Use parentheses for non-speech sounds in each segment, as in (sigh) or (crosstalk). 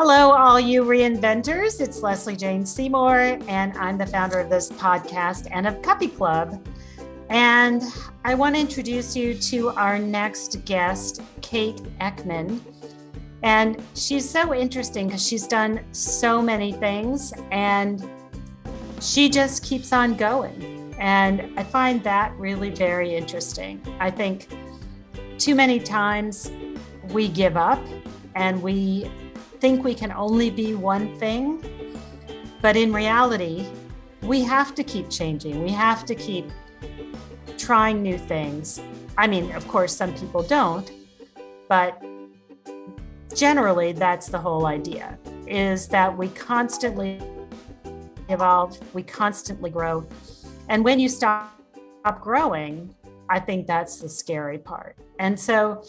Hello, all you reinventors. It's Leslie Jane Seymour, and I'm the founder of this podcast and of Covey Club. And I want to introduce you to our next guest, Kate Eckman. And she's so interesting because she's done so many things and she just keeps on going. And I find that really very interesting. I think too many times we give up and we think we can only be one thing. But in reality, we have to keep changing. We have to keep trying new things. I mean, of course, some people don't, but generally, that's the whole idea is that we constantly evolve, we constantly grow. And when you stop, growing, I think that's the scary part. And so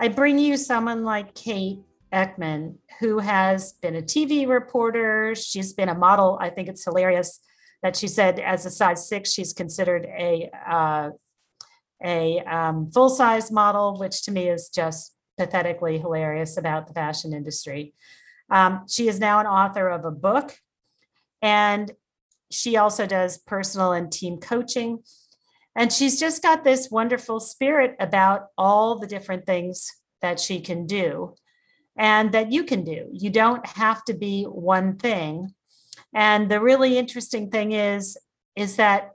I bring you someone like Kate Eckman, who has been a TV reporter. She's been a model. I think it's hilarious that she said, as a size six, she's considered a uh, a um, full size model, which to me is just pathetically hilarious about the fashion industry. Um, she is now an author of a book, and she also does personal and team coaching. And she's just got this wonderful spirit about all the different things that she can do and that you can do. You don't have to be one thing. And the really interesting thing is is that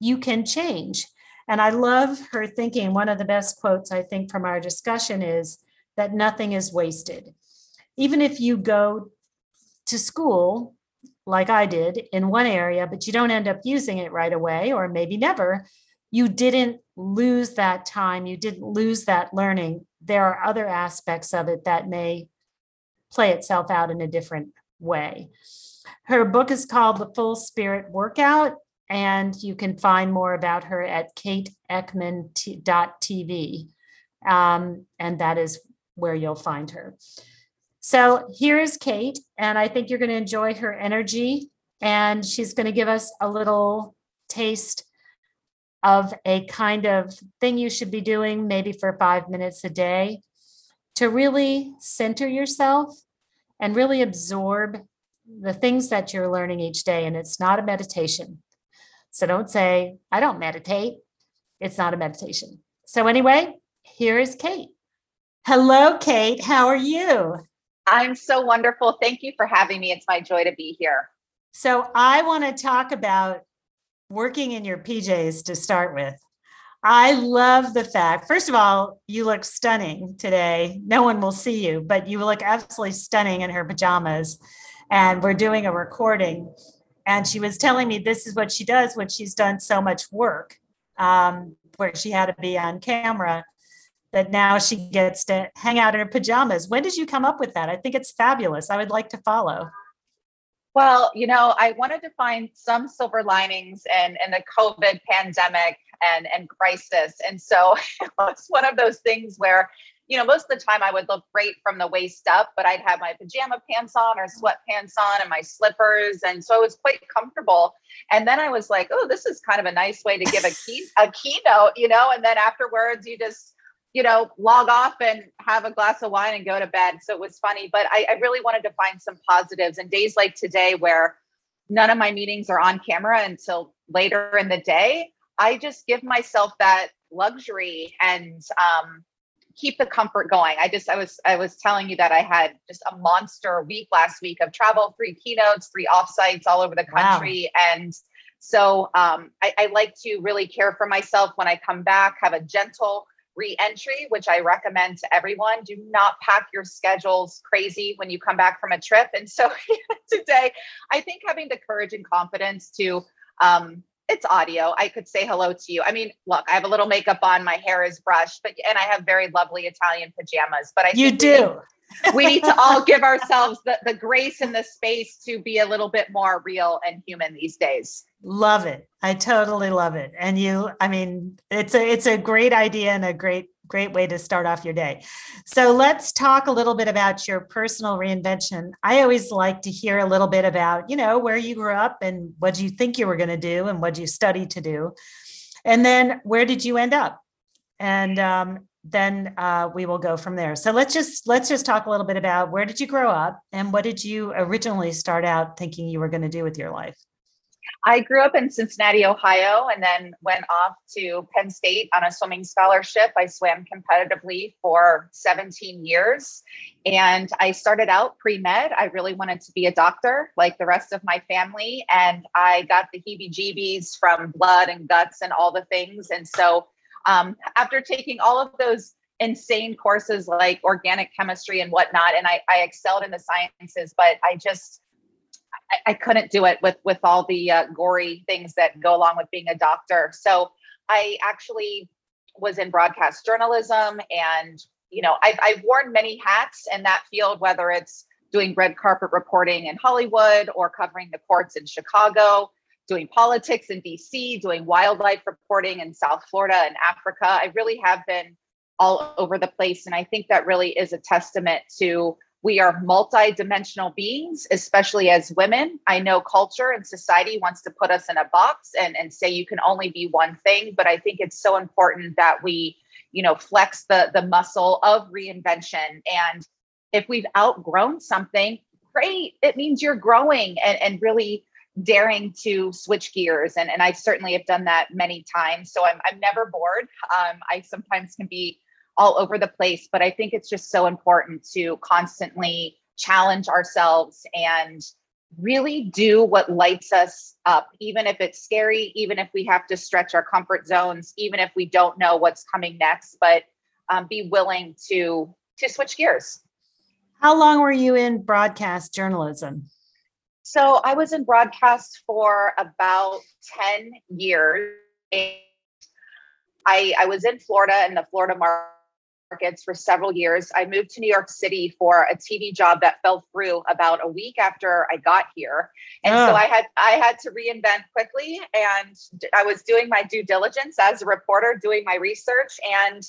you can change. And I love her thinking. One of the best quotes I think from our discussion is that nothing is wasted. Even if you go to school like I did in one area, but you don't end up using it right away, or maybe never, you didn't lose that time, you didn't lose that learning. There are other aspects of it that may play itself out in a different way. Her book is called The Full Spirit Workout, and you can find more about her at kateeckman.tv. Um, and that is where you'll find her. So here is Kate, and I think you're going to enjoy her energy. And she's going to give us a little taste of a kind of thing you should be doing maybe for five minutes a day to really center yourself and really absorb the things that you're learning each day. And it's not a meditation. So don't say, I don't meditate. It's not a meditation. So, anyway, here is Kate. Hello, Kate. How are you? I'm so wonderful. Thank you for having me. It's my joy to be here. So, I want to talk about working in your PJs to start with. I love the fact, first of all, you look stunning today. No one will see you, but you look absolutely stunning in her pajamas. And we're doing a recording. And she was telling me this is what she does when she's done so much work, um, where she had to be on camera, that now she gets to hang out in her pajamas. When did you come up with that? I think it's fabulous. I would like to follow. Well, you know, I wanted to find some silver linings in, in the COVID pandemic and, and crisis. And so (laughs) it was one of those things where, you know, most of the time I would look great from the waist up, but I'd have my pajama pants on or sweatpants on and my slippers. And so it was quite comfortable. And then I was like, oh, this is kind of a nice way to give a key a keynote, you know, and then afterwards you just you know, log off and have a glass of wine and go to bed. So it was funny, but I, I, really wanted to find some positives. And days like today, where none of my meetings are on camera until later in the day, I just give myself that luxury and um, keep the comfort going. I just, I was, I was telling you that I had just a monster week last week of travel, three keynotes, three offsites all over the country, wow. and so um, I, I like to really care for myself when I come back. Have a gentle re-entry which i recommend to everyone. Do not pack your schedules crazy when you come back from a trip. And so (laughs) today i think having the courage and confidence to um, it's audio. I could say hello to you. I mean look i have a little makeup on my hair is brushed but and i have very lovely italian pajamas but i you do. we need to all (laughs) give ourselves the, the grace and the space to be a little bit more real and human these days love it. I totally love it. And you i mean it's a it's a great idea and a great great way to start off your day. So let's talk a little bit about your personal reinvention. I always like to hear a little bit about you know where you grew up and what you think you were going to do and what you studied to do. And then where did you end up? And um, then uh, we will go from there. So let's just let's just talk a little bit about where did you grow up and what did you originally start out thinking you were going to do with your life? I grew up in Cincinnati, Ohio, and then went off to Penn State on a swimming scholarship. I swam competitively for 17 years. And I started out pre med. I really wanted to be a doctor like the rest of my family. And I got the heebie jeebies from blood and guts and all the things. And so um, after taking all of those insane courses like organic chemistry and whatnot, and I, I excelled in the sciences, but I just, I, I couldn't do it with with all the uh, gory things that go along with being a doctor. So I actually was in broadcast journalism, and you know I've I've worn many hats in that field, whether it's doing red carpet reporting in Hollywood or covering the courts in Chicago, doing politics in DC, doing wildlife reporting in South Florida and Africa. I really have been all over the place. And I think that really is a testament to we are multi-dimensional beings especially as women. I know culture and society wants to put us in a box and, and say you can only be one thing but i think it's so important that we you know flex the the muscle of reinvention. And if we've outgrown something great it means you're growing and, and really daring to switch gears. And, and i certainly have done that many times. So i'm, I'm never bored. Um, i sometimes can be all over the place. But I think it's just so important to constantly challenge ourselves and really do what lights us up, even if it's scary, even if we have to stretch our comfort zones, even if we don't know what's coming next, but um, be willing to to switch gears. How long were you in broadcast journalism? So I was in broadcast for about 10 years. I, I was in Florida in the Florida market markets for several years. I moved to New York City for a TV job that fell through about a week after I got here. And oh. so I had I had to reinvent quickly and I was doing my due diligence as a reporter, doing my research and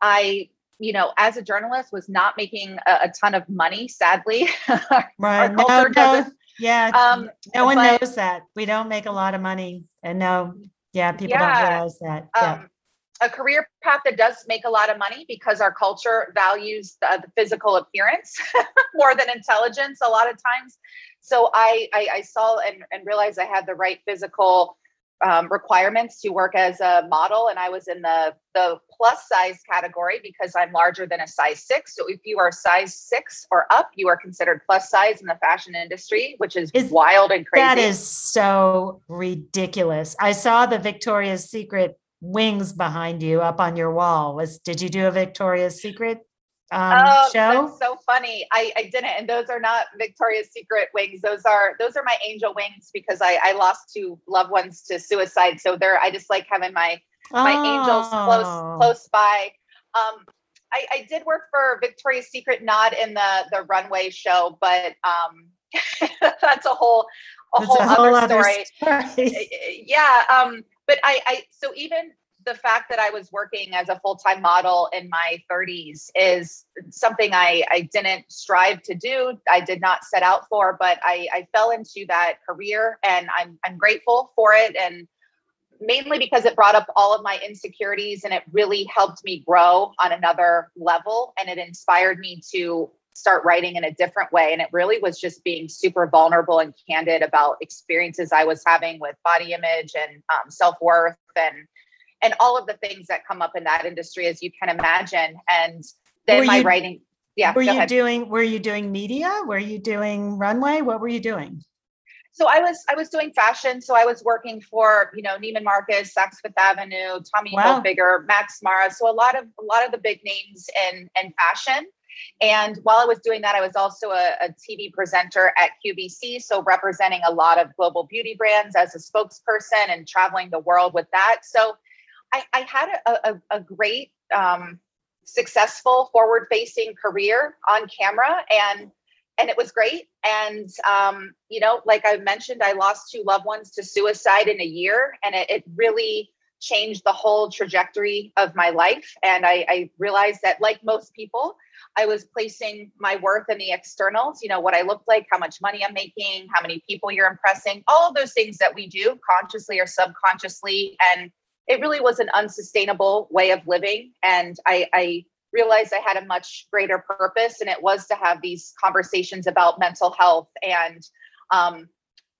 I you know, as a journalist, was not making a, a ton of money. Sadly, (laughs) right? no, no, yeah. Um, no one but, knows that we don't make a lot of money, and no, yeah, people yeah, don't realize that. Yeah. Um, a career path that does make a lot of money because our culture values the, the physical appearance (laughs) more than intelligence a lot of times. So I, I, I saw and, and realized I had the right physical um, requirements to work as a model, and I was in the the plus size category because I'm larger than a size six. So if you are size six or up, you are considered plus size in the fashion industry, which is, is wild and crazy. That is so ridiculous. I saw the Victoria's Secret wings behind you up on your wall. Was did you do a Victoria's Secret um, oh, show? That's so funny. I, I didn't, and those are not Victoria's Secret wings. Those are those are my angel wings because I, I lost two loved ones to suicide. So they're I just like having my my oh. angels close oh. close by. Um, I, I did work for Victoria's Secret, not in the the runway show, but um, (laughs) that's a whole a whole, a whole other, other story. story. (laughs) yeah. Um, but I, I so even the fact that I was working as a full time model in my 30s is something I, I didn't strive to do. I did not set out for, but I, I fell into that career and I'm, I'm grateful for it. And mainly because it brought up all of my insecurities and it really helped me grow on another level. And it inspired me to start writing in a different way. And it really was just being super vulnerable and candid about experiences I was having with body image and um, self worth and and all of the things that come up in that industry, as you can imagine. And then were my you, writing, yeah. Were you ahead. doing? Were you doing media? Were you doing runway? What were you doing? So I was I was doing fashion. So I was working for you know Neiman Marcus, Saks Fifth Avenue, Tommy wow. Hilfiger, Max Mara. So a lot of a lot of the big names in in fashion. And while I was doing that, I was also a, a, TV presenter at QVC, so representing a lot of global beauty brands as a spokesperson and traveling the world with that. So I, I had a, a, a great, um, successful, forward-facing career on camera, and and it was great. And um, you know, like I mentioned, I lost two loved ones to suicide in a year, and it, it really changed the whole trajectory of my life. And I, I realized that, like most people, I was placing my worth in the externals, you know, what I looked like, how much money I'm making, how many people you're impressing, all of those things that we do consciously or subconsciously. And it really was an unsustainable way of living. And I, I realized I had a much greater purpose, and it was to have these conversations about mental health. And um,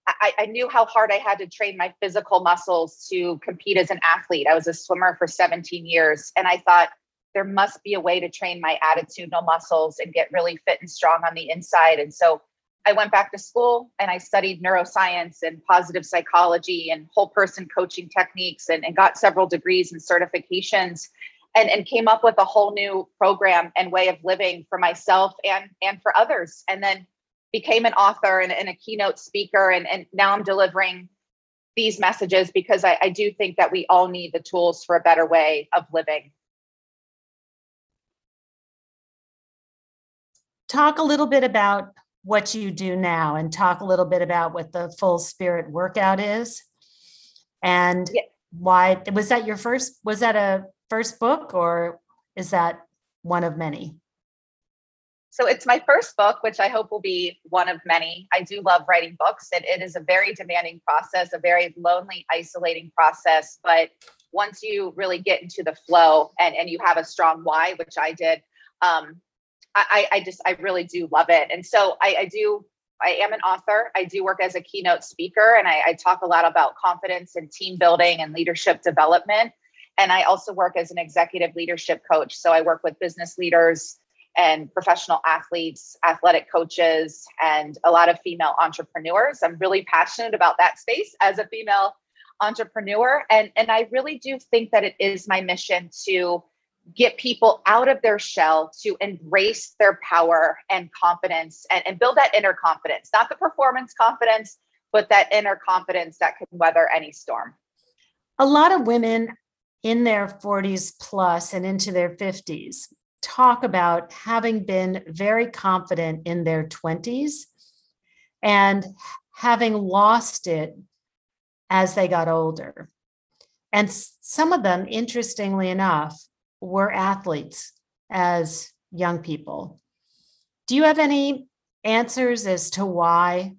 I, I, knew how hard I had to train my physical muscles to compete as an athlete. I was a swimmer for 17 years, and I thought there must be a way to train my attitudinal muscles and get really fit and strong on the inside. And so I went back to school and I studied neuroscience and positive psychology and whole person coaching techniques and, and got several degrees and certifications and, and came up with a whole new program and way of living for myself and, and for others. And then became an author and, and a keynote speaker. And, and now I'm delivering these messages because I, I do think that we all need the tools for a better way of living. Talk a little bit about what you do now and talk a little bit about what the full spirit workout is and yeah. why was that your first was that a first book or is that one of many so it's my first book which i hope will be one of many i do love writing books and it is a very demanding process a very lonely isolating process but once you really get into the flow and, and you have a strong why which i did um, I, I just I really do love it. And so I, I do I am an author. I do work as a keynote speaker and I, I, talk a lot about confidence and team building and leadership development. And I also work as an executive leadership coach. So I work with business leaders and professional athletes, athletic coaches, and a lot of female entrepreneurs. I'm really passionate about that space as a female entrepreneur. And, and I really do think that it is my mission to get people out of their shell to embrace their power and confidence and, and build that inner confidence, not the performance confidence, but that inner confidence that can weather any storm. A lot of women in their 40s plus and into their 50s talk about having been very confident in their 20s and having lost it as they got older. And some of them, interestingly enough, were athletes as young people. Do you have any answers as to why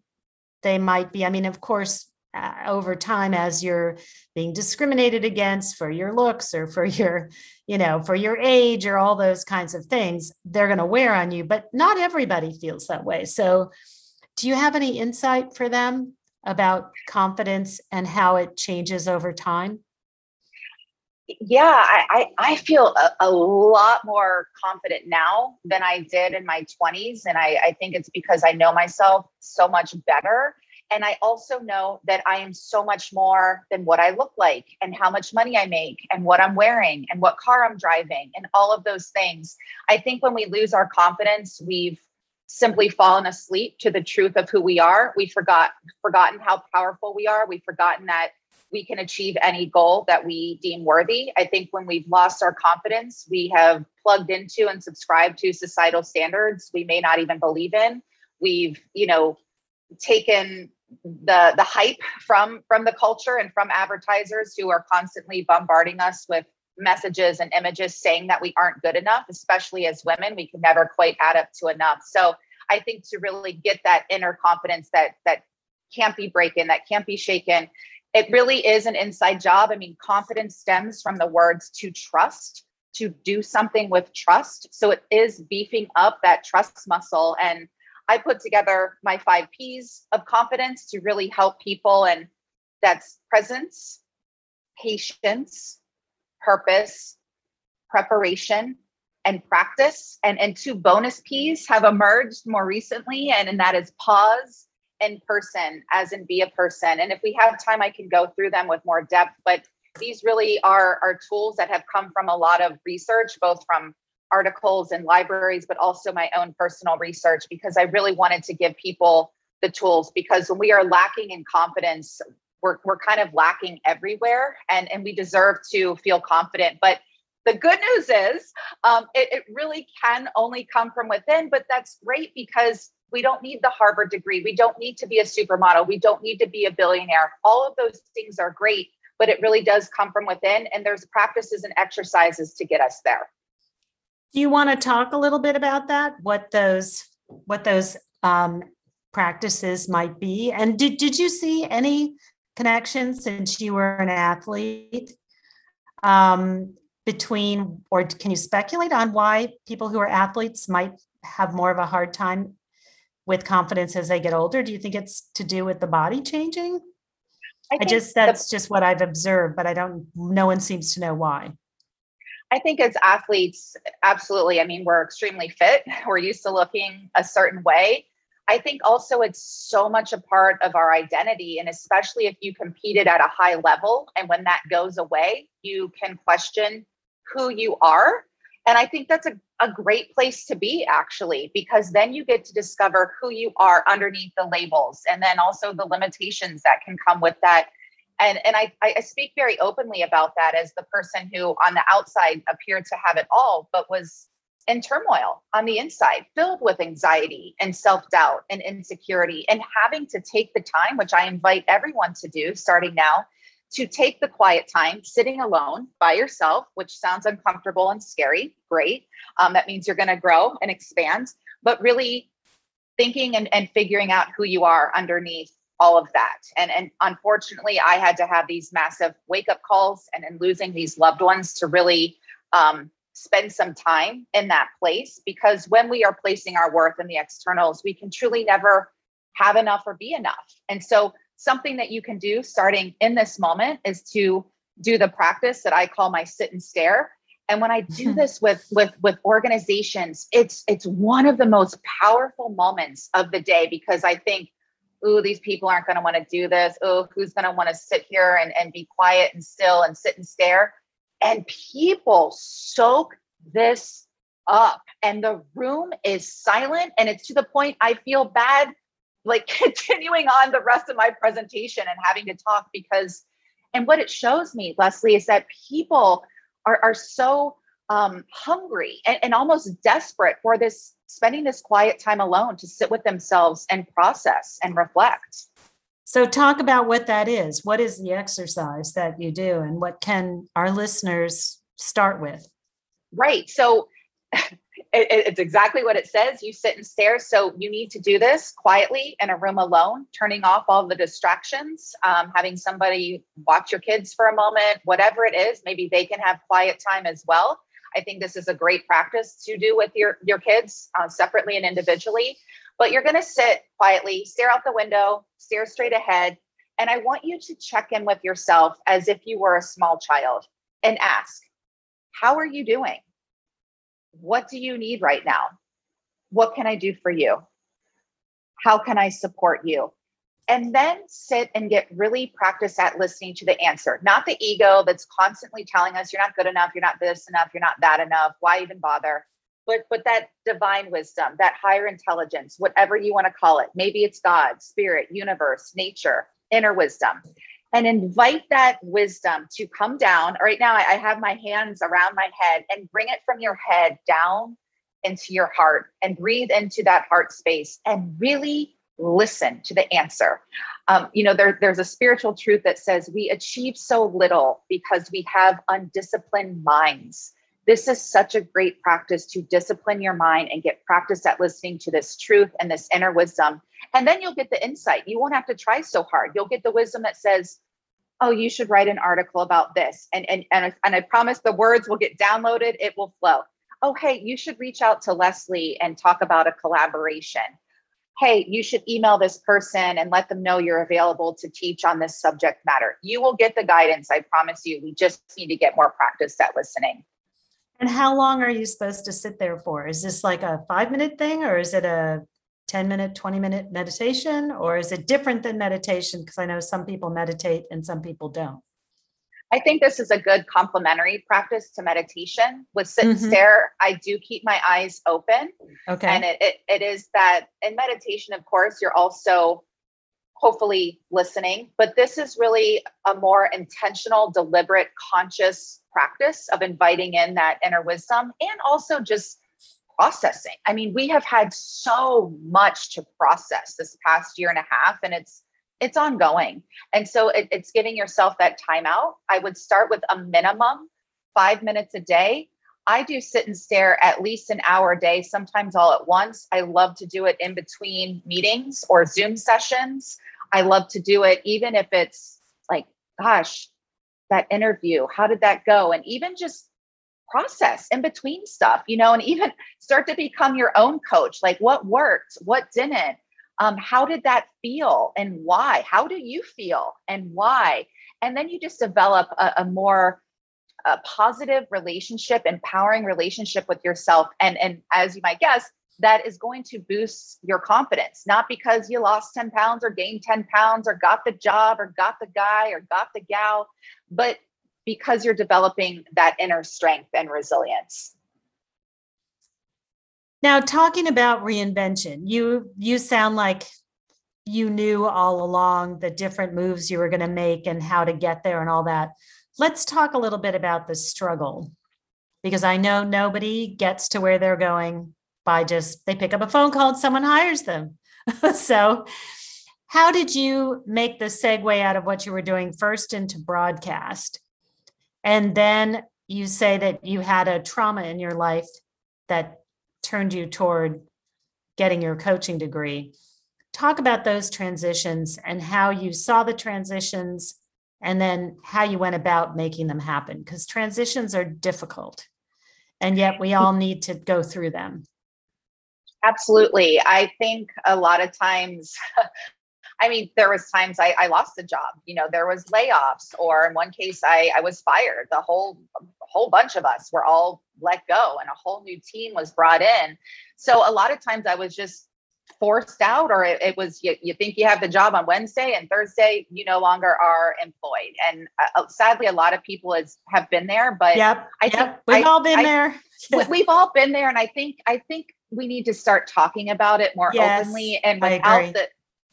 they might be? I mean, of course, uh, over time, as you're being discriminated against for your looks or for your, you know, for your age or all those kinds of things, they're going to wear on you. But not everybody feels that way. So, do you have any insight for them about confidence and how it changes over time? yeah, I, I, I feel a, a, lot more confident now than I did in my 20s. And I, I think it's because I know myself so much better. And I also know that I am so much more than what I look like and how much money I make and what I'm wearing and what car I'm driving and all of those things. I think when we lose our confidence, we've simply fallen asleep to the truth of who we are. We forgot forgotten how powerful we are. We've forgotten that we can achieve any goal that we deem worthy. I think when we've lost our confidence, we have plugged into and subscribed to societal standards we may not even believe in. We've, you know, taken the the hype from from the culture and from advertisers who are constantly bombarding us with messages and images saying that we aren't good enough, especially as women, we can never quite add up to enough. So I think to really get that inner confidence that that can't be broken that can't be shaken, it really is an inside job. I mean, confidence stems from the words to trust, to do something with trust. So it is beefing up that trust muscle. And I put together my five P's of confidence to really help people. And that's presence, patience, purpose, preparation, and practice. And, and two bonus P's have emerged more recently, and, and that is pause in person as in be a person and if we have time i can go through them with more depth but these really are are tools that have come from a lot of research both from articles and libraries but also my own personal research because i really wanted to give people the tools because when we are lacking in confidence we're, we're kind of lacking everywhere and and we deserve to feel confident but the good news is um, it, it really can only come from within but that's great because we don't need the Harvard degree. We don't need to be a supermodel. We don't need to be a billionaire. All of those things are great, but it really does come from within. And there's practices and exercises to get us there. Do you want to talk a little bit about that? What those what those um, practices might be? And did did you see any connections since you were an athlete um, between, or can you speculate on why people who are athletes might have more of a hard time with confidence as they get older? Do you think it's to do with the body changing? I, I just that's the, just what I've observed, but I don't. No one seems to know why. I think as athletes, absolutely. I mean, we're extremely fit. (laughs) We're used to looking a certain way. I think also it's so much a part of our identity. And especially if you competed at a high level, and when that goes away, you can question who you are. And I think that's a, a great place to be, actually, because then you get to discover who you are underneath the labels and then also the limitations that can come with that. And, and I, I speak very openly about that as the person who on the outside appeared to have it all, but was in turmoil on the inside, filled with anxiety and self doubt and insecurity, and having to take the time, which I invite everyone to do starting now, to take the quiet time sitting alone by yourself, which sounds uncomfortable and scary. Great. Um, that means you're going to grow and expand, but really thinking and, and figuring out who you are underneath all of that. And, and unfortunately, I had to have these massive wake up calls and, and losing these loved ones to really um, spend some time in that place because when we are placing our worth in the externals, we can truly never have enough or be enough. And so something that you can do starting in this moment is to do the practice that I call my sit and stare. And when I do mm-hmm. this with with with organizations, it's it's one of the most powerful moments of the day because I think, ooh, these people aren't going to want to do this. Oh, who's going to want to sit here and, and be quiet and still and sit and stare? And people soak this up, and the room is silent. And it's to the point I feel bad like (laughs) continuing on the rest of my presentation and having to talk because and what it shows me leslie is that people are, are so um, hungry and, and almost desperate for this spending this quiet time alone to sit with themselves and process and reflect so talk about what that is what is the exercise that you do and what can our listeners start with right so (laughs) it, it's exactly what it says. You sit and stare. So you need to do this quietly in a room alone, turning off all the distractions, um, having somebody watch your kids for a moment, whatever it is. Maybe they can have quiet time as well. I think this is a great practice to do with your your kids uh, separately and individually. But you're going to sit quietly, stare out the window, stare straight ahead, and I want you to check in with yourself as if you were a small child and ask, "How are you doing?" What do you need right now? What can I do for you? How can I support you? And then sit and get really practice at listening to the answer, not the ego that's constantly telling us you're not good enough, you're not this enough, you're not that enough. Why even bother? But but that divine wisdom, that higher intelligence, whatever you want to call it. Maybe it's God, spirit, universe, nature, inner wisdom and invite that wisdom to come down. Right now, I have my hands around my head and bring it from your head down into your heart and breathe into that heart space and really listen to the answer. Um, you know, there, there's a spiritual truth that says we achieve so little because we have undisciplined minds. This is such a great practice to discipline your mind and get practice at listening to this truth and this inner wisdom. And then you'll get the insight. You won't have to try so hard. You'll get the wisdom that says, oh, you should write an article about this. And, and, and, and I promise the words will get downloaded, it will flow. Oh, hey, you should reach out to Leslie and talk about a collaboration. Hey, you should email this person and let them know you're available to teach on this subject matter. You will get the guidance, I promise you. We just need to get more practice at listening. And how long are you supposed to sit there for? Is this like a five minute thing or is it a 10 minute, 20 minute meditation, or is it different than meditation? Because I know some people meditate and some people don't. I think this is a good complementary practice to meditation. With sit and mm-hmm. stare, I do keep my eyes open. Okay. And it, it, it is that in meditation, of course, you're also hopefully listening, but this is really a more intentional, deliberate, conscious practice of inviting in that inner wisdom and also just processing. I mean, we have had so much to process this past year and a half, and it's it's ongoing. And so it, it's giving yourself that timeout. I would start with a minimum five minutes a day. I do sit and stare at least an hour a day, sometimes all at once. I love to do it in between meetings or Zoom sessions. I love to do it even if it's like, gosh, that interview? How did that go? And even just process in between stuff, you know, and even start to become your own coach. Like what worked, what didn't, um, how did that feel and why? How do you feel and why? And then you just develop a, a more a positive relationship, empowering relationship with yourself. And, and as you might guess, that is going to boost your confidence, not because you lost 10 pounds or gained 10 pounds or got the job or got the guy or got the gal, but because you're developing that inner strength and resilience. Now, talking about reinvention, you you sound like you knew all along the different moves you were going to make and how to get there and all that. Let's talk a little bit about the struggle because I know nobody gets to where they're going by just they pick up a phone call and someone hires them. (laughs) so, how did you make the segue out of what you were doing first into broadcast? And then you say that you had a trauma in your life that turned you toward getting your coaching degree. Talk about those transitions and how you saw the transitions and then how you went about making them happen because transitions are difficult and yet we all need to go through them. Absolutely. I think a lot of times (laughs) I mean, there was times I, I lost a job. You know, there was layoffs, or in one case, I, I was fired. The whole whole bunch of us were all let go, and a whole new team was brought in. So a lot of times, I was just forced out, or it, it was you, you think you have the job on Wednesday, and Thursday you no longer are employed. And uh, uh sadly, a lot of people has have been there. But yep, I think yep. we've I, all been I, there. we've all been there, and I think I think we need to start talking about it more yes, openly and without the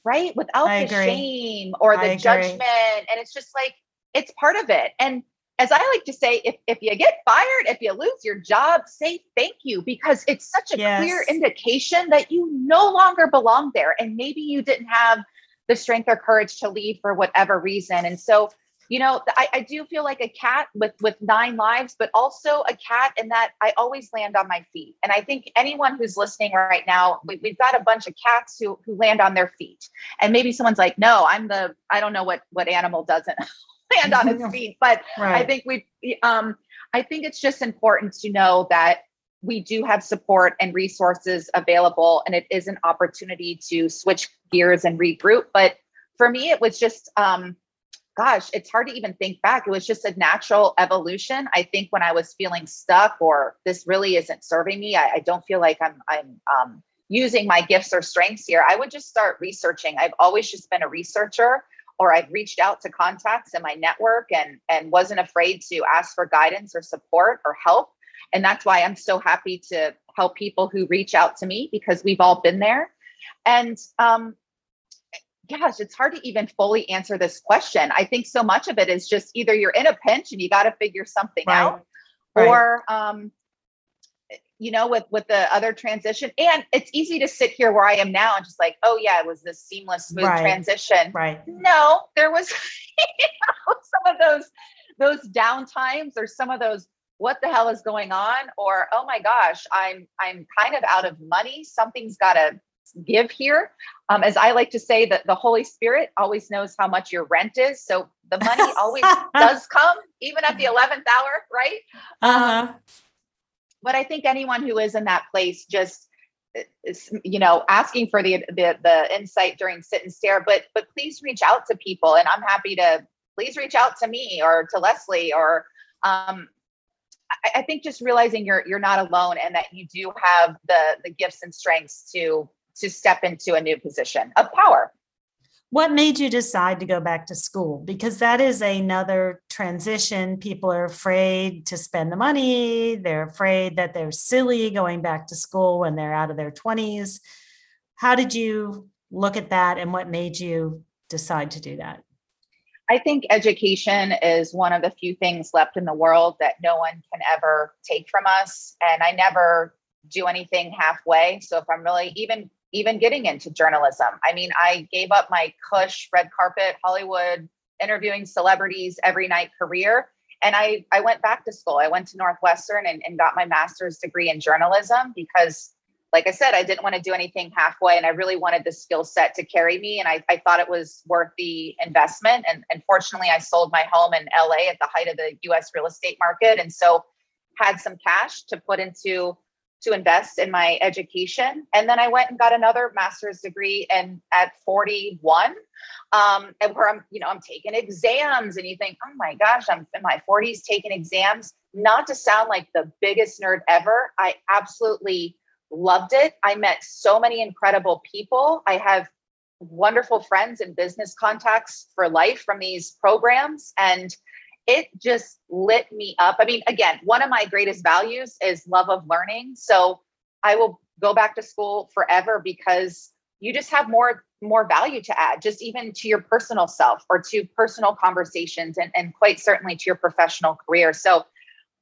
right? Without I the agree. shame or the judgment. And it's just like, it's part of it. And as I like to say, if, if you get fired, if you lose your job, say thank you because it's such a yes. clear indication that you no longer belong there. And maybe you didn't have the strength or courage to leave for whatever reason. And so you know I, I do feel like a cat with with nine lives but also a cat in that i always land on my feet. And i think anyone who's listening right now we, we've got a bunch of cats who who land on their feet. And maybe someone's like no i'm the i don't know what what animal doesn't (laughs) land on its (laughs) feet. But right. i think we um i think it's just important to know that we do have support and resources available and it is an opportunity to switch gears and regroup. But for me it was just um gosh, it's hard to even think back. It was just a natural evolution. I think when I was feeling stuck or this really isn't serving me, I, I don't feel like I'm I'm um, using my gifts or strengths here. I would just start researching. I've always just been a researcher, or I've reached out to contacts in my network and and wasn't afraid to ask for guidance or support or help. And that's why I'm so happy to help people who reach out to me because we've all been there. And um, gosh, it's hard to even fully answer this question. I think so much of it is just either you're in a pinch and you got to figure something right. out, right. or um, you know, with with the other transition. And it's easy to sit here where I am now and just like, oh yeah, it was this seamless, smooth right. transition. Right. No, there was (laughs) you know, some of those those down times or some of those what the hell is going on or oh my gosh i'm i'm kind of out of money something's got to give here. Um, as I like to say, that the Holy Spirit always knows how much your rent is. So the money (laughs) always does come, even at the 11th hour, right? Uh-huh. Um, but I think anyone who is in that place just is, you know, asking for the, the the insight during sit and stare, but but please reach out to people, and I'm happy to please reach out to me or to Leslie or um, I, I think just realizing you're you're not alone and that you do have the the gifts and strengths to to step into a new position of power. What made you decide to go back to school? Because that is another transition. People are afraid to spend the money. They're afraid that they're silly going back to school when they're out of their 20s. How did you look at that and what made you decide to do that? I think education is one of the few things left in the world that no one can ever take from us. And I never do anything halfway. So if I'm really even even getting into journalism. I mean, I gave up my cush, red carpet, Hollywood, interviewing celebrities every night career. And I, I went back to school. I went to Northwestern and, and got my master's degree in journalism because like I said, I didn't want to do anything halfway and I really wanted the skill set to carry me. And I, I thought it was worth the investment. And, and fortunately, I sold my home in LA at the height of the US real estate market. And so had some cash to put into to invest in my education. And then I went and got another master's degree and at 41, um, and where I'm, you know, I'm taking exams and you think, oh my gosh, I'm in my 40s taking exams. Not to sound like the biggest nerd ever. I absolutely loved it. I met so many incredible people. I have wonderful friends and business contacts for life from these programs. And it just lit me up. I mean, again, one of my greatest values is love of learning. So I will go back to school forever because you just have more more value to add just even to your personal self or to personal conversations and, and quite certainly to your professional career so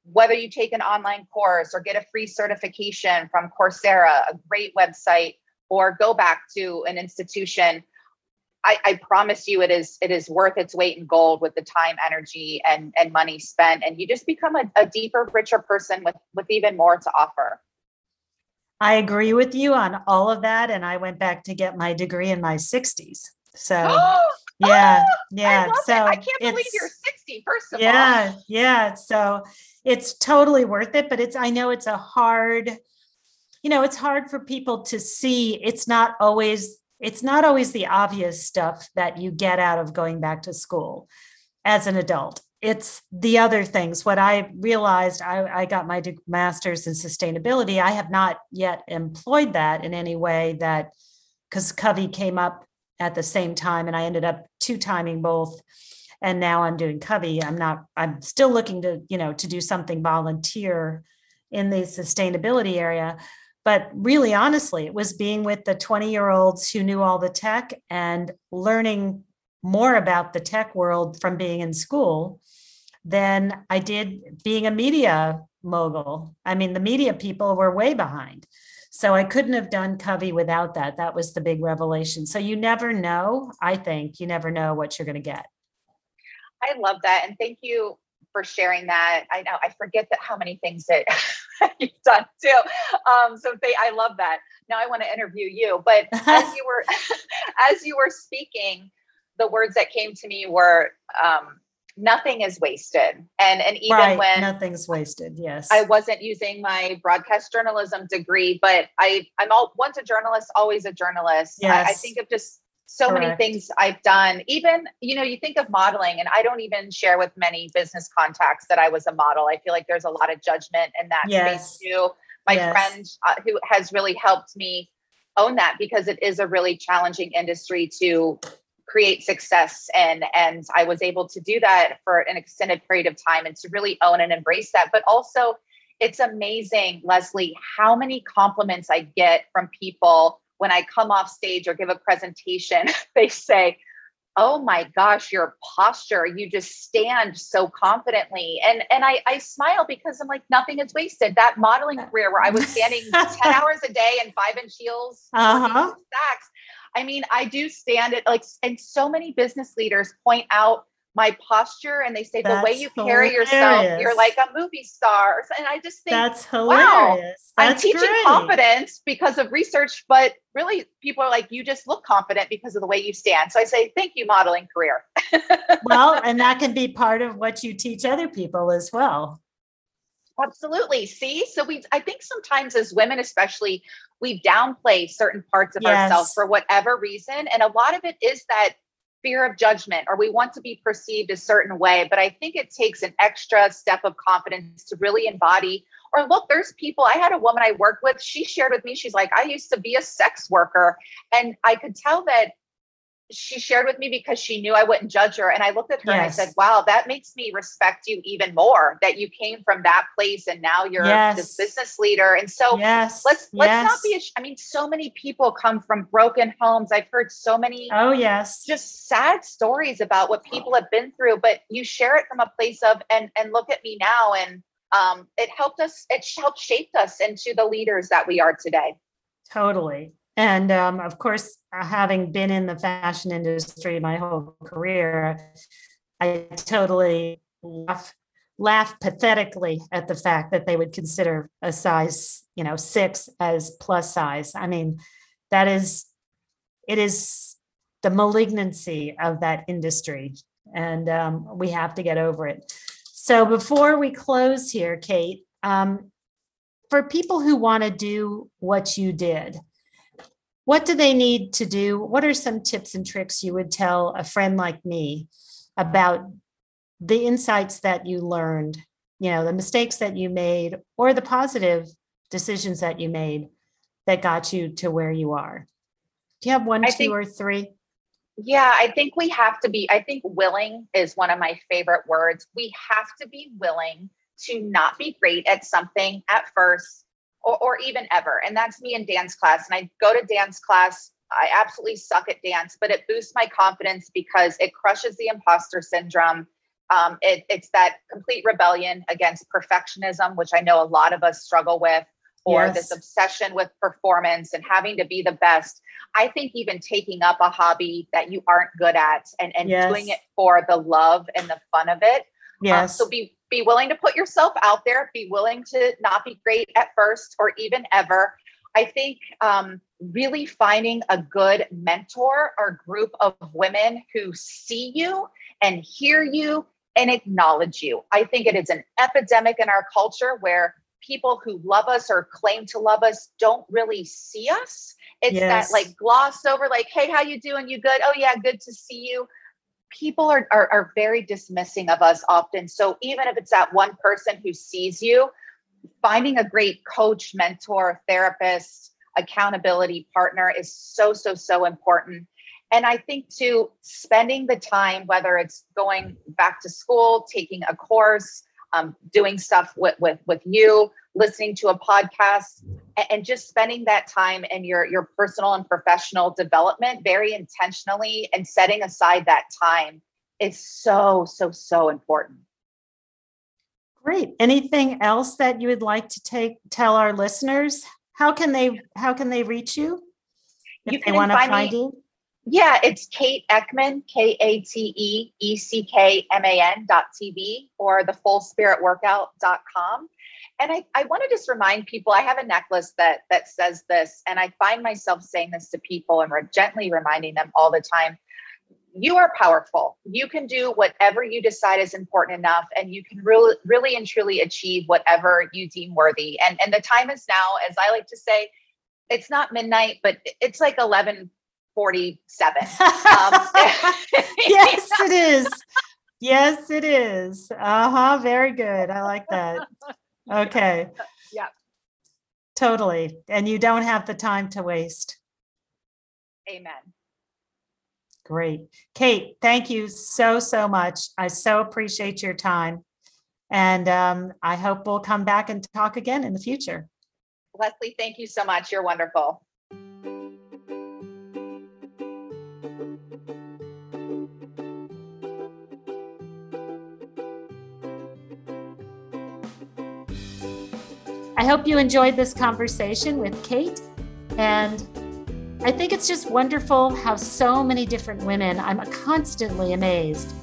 whether you take an online course or get a free certification from coursera a great website or go back to an institution I, I, promise you it is it is worth its weight in gold with the time energy and and money spent. And you just become a, a deeper richer person with with even more to offer. I agree with you on all of that and i went back to get my degree in my 60s so yeah (gasps) oh, yeah I so it. i can't believe you're 60 first of yeah, all. yeah yeah so it's totally worth it but it's i know it's a hard you know it's hard for people to see. It's not always it's not always the obvious stuff that you get out of going back to school as an adult. It's the other things. What I realized, I, I got my master's in sustainability. I have not yet employed that in any way that, because Covey came up at the same time and I ended up two timing both. And now I'm doing Covey. I'm not, I'm still looking to, you know, to do something volunteer in the sustainability area but really, honestly, it was being with the 20 year olds who knew all the tech and learning more about the tech world from being in school than I did being a media mogul. I mean, the media people were way behind. So I couldn't have done Covey without that. That was the big revelation. So you never know, I think, you never know what you're going to get. I love that. And thank you for sharing that. I know I forget that how many things that (laughs) (laughs) you've done too. Um, so they, I love that. Now I want to interview you, but (laughs) as you were (laughs) as you were speaking, the words that came to me were um, nothing is wasted. And and even right. when nothing's wasted, yes. I wasn't using my broadcast journalism degree, but I I'm all once a journalist, always a journalist. Yes. I, I think of just so Correct. many things I've done. Even, you know, you think of modeling, and I don't even share with many business contacts that I was a model. I feel like there's a lot of judgment in that yes. space too. My yes. friend uh, who has really helped me own that because it is a really challenging industry to create success and and I was able to do that for an extended period of time and to really own and embrace that but also it's amazing Leslie how many compliments I get from people when I come off stage or give a presentation, (laughs) they say, oh my gosh your posture you just stand so confidently and and I, I smile because i'm like nothing is wasted that modeling career where i was standing (laughs) 10 hours a day in five inch heels uh-huh. stacks i mean i do stand it like and so many business leaders point out my posture and they say that's the way you carry hilarious. yourself you're like a movie star. And i just think that's hilarious. Wow, that's i'm teaching great. confidence because of research but really people are like you just look confident because of the way you stand. So i say thank you modeling career. Well (laughs) and that can be part of what you teach other people as well. Absolutely. See? So we i think sometimes as women especially we downplay certain parts of yes. ourselves for whatever reason and a lot of it is that fear of judgment or we want to be perceived a certain way. But I think it takes an extra step of confidence to really embody. Or look, there's people. I had a woman I worked with. She shared with me, she's like, I used to be a sex worker. And I could tell that she shared with me because she knew I wouldn't judge her. And I looked at her yes. and I said, Wow, that makes me respect you even more that you came from that place and now you're yes. this business leader. And so yes. let's let's yes. not be I mean, so many people come from broken homes. I've heard so many oh yes, just sad stories about what people have been through, but you share it from a place of and and look at me now. And um it helped us, it helped shape us into the leaders that we are today. Totally. And um, of course, uh, having been in the fashion industry my whole career, I totally love laugh pathetically at the fact that they would consider a size, you know, six as plus size. I mean, that is, it is the malignancy of that industry. And um, we have to get over it. So before we close here, Kate, um, for people who want to do what you did, what do they need to do? What are some tips and tricks you would tell a friend like me about the insights that you learned, you know, the mistakes that you made, or the positive decisions that you made that got you to where you are? Do you have one, I two, think, or three? Yeah, I think we have to be, I think willing is one of my favorite words. We have to be willing to not be great at something at first or, or even ever. And that's me in dance class. And I go to dance class. I absolutely suck at dance, but it boosts my confidence because it crushes the imposter syndrome. Um, it, it's that complete rebellion against perfectionism, which I know a lot of us struggle with, or yes. this obsession with performance and having to be the best. I think even taking up a hobby that you aren't good at and, and yes. doing it for the love and the fun of it. Um, yes. Um, so be be willing to put yourself out there, be willing to not be great at first or even ever. I think um, really finding a good mentor or group of women who see you and hear you and acknowledge you. I think it is an epidemic in our culture where people who love us or claim to love us don't really see us. It's yes. that like gloss over, like, hey, how you doing? You good? Oh yeah, good to see you people are, are, are very dismissing of us often. So even if it's that one person who sees you, finding a great coach, mentor, therapist, accountability partner is so, so, so important. And I think too, spending the time, whether it's going back to school, taking a course, um, doing stuff with, with, with you, listening to a podcast, and just spending that time in your your personal and professional development very intentionally and setting aside that time is so so so important. Great. Anything else that you would like to take tell our listeners? How can they how can they reach you if you they want to find, find you? Yeah it's kate eckman k-a-t-e-e-c-k-m-a-n dot tv or the full spirit workout dot com and I, I want to just remind people i have a necklace that that says this and i find myself saying this to people and re- gently reminding them all the time. You are powerful. You can do whatever you decide is important enough and you can really really and truly achieve whatever you deem worthy. And and the time is now as i like to say it's not midnight but it's like eleven forty-seven. um, (laughs) yes it is. Yes it is. Uh-huh very good. I like that (laughs) Okay. yeah. Totally. And you don't have the time to waste. Amen. Great. Kate, thank you so, so much. I so appreciate your time. And um, I hope we'll come back and talk again in the future. Leslie, thank you so much. You're wonderful. I hope you enjoyed this conversation with Kate. And I think it's just wonderful how so many different women, I'm constantly amazed.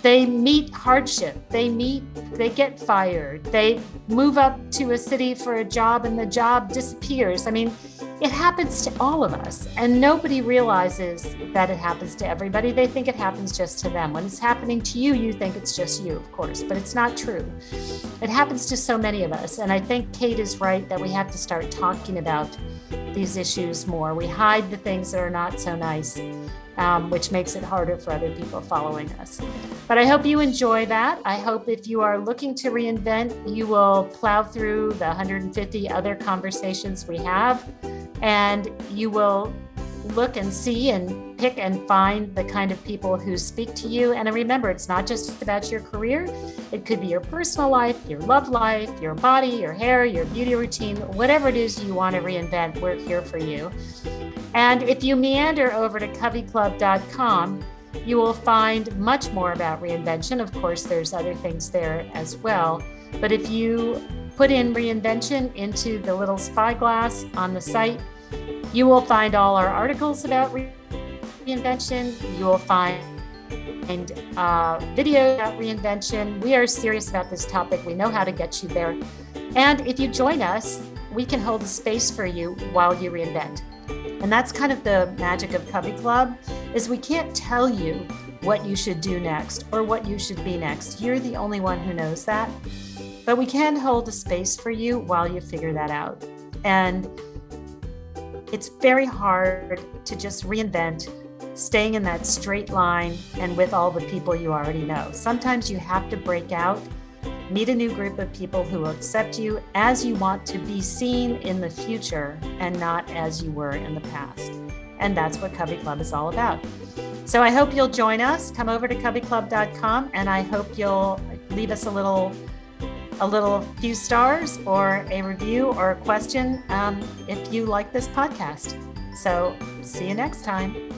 They meet hardship, they meet, they get fired, they move up to a city for a job and the job disappears. I mean, it happens to all of us, and nobody realizes that it happens to everybody. They think it happens just to them. When it's happening to you, you think it's just you, of course, but it's not true. It happens to so many of us, and I think Kate is right that we have to start talking about these issues more. We hide the things that are not so nice, um, which makes it harder for other people following us. But I hope you enjoy that. I hope if you are looking to reinvent, you will plow through the 150 other conversations we have and you will look and see and pick and find the kind of people who speak to you. And remember, it's not just about your career, it could be your personal life, your love life, your body, your hair, your beauty routine, whatever it is you want to reinvent, we're here for you. And if you meander over to coveyclub.com, you will find much more about reinvention. Of course, there's other things there as well. But if you put in reinvention into the little spyglass on the site, you will find all our articles about reinvention. You will find uh, video about reinvention. We are serious about this topic. We know how to get you there. And if you join us, we can hold a space for you while you reinvent. And that's kind of the magic of Covey Club is we can't tell you what you should do next or what you should be next. You're the only one who knows that. But we can hold a space for you while you figure that out. And it's very hard to just reinvent staying in that straight line and with all the people you already know. Sometimes you have to break out, meet a new group of people who will accept you as you want to be seen in the future and not as you were in the past. And that's what Covey Club is all about. So I hope you'll join us. Come over to coveyclub.com and I hope you'll leave us a little a little few stars or a review or a question um, if you like this podcast. So see you next time.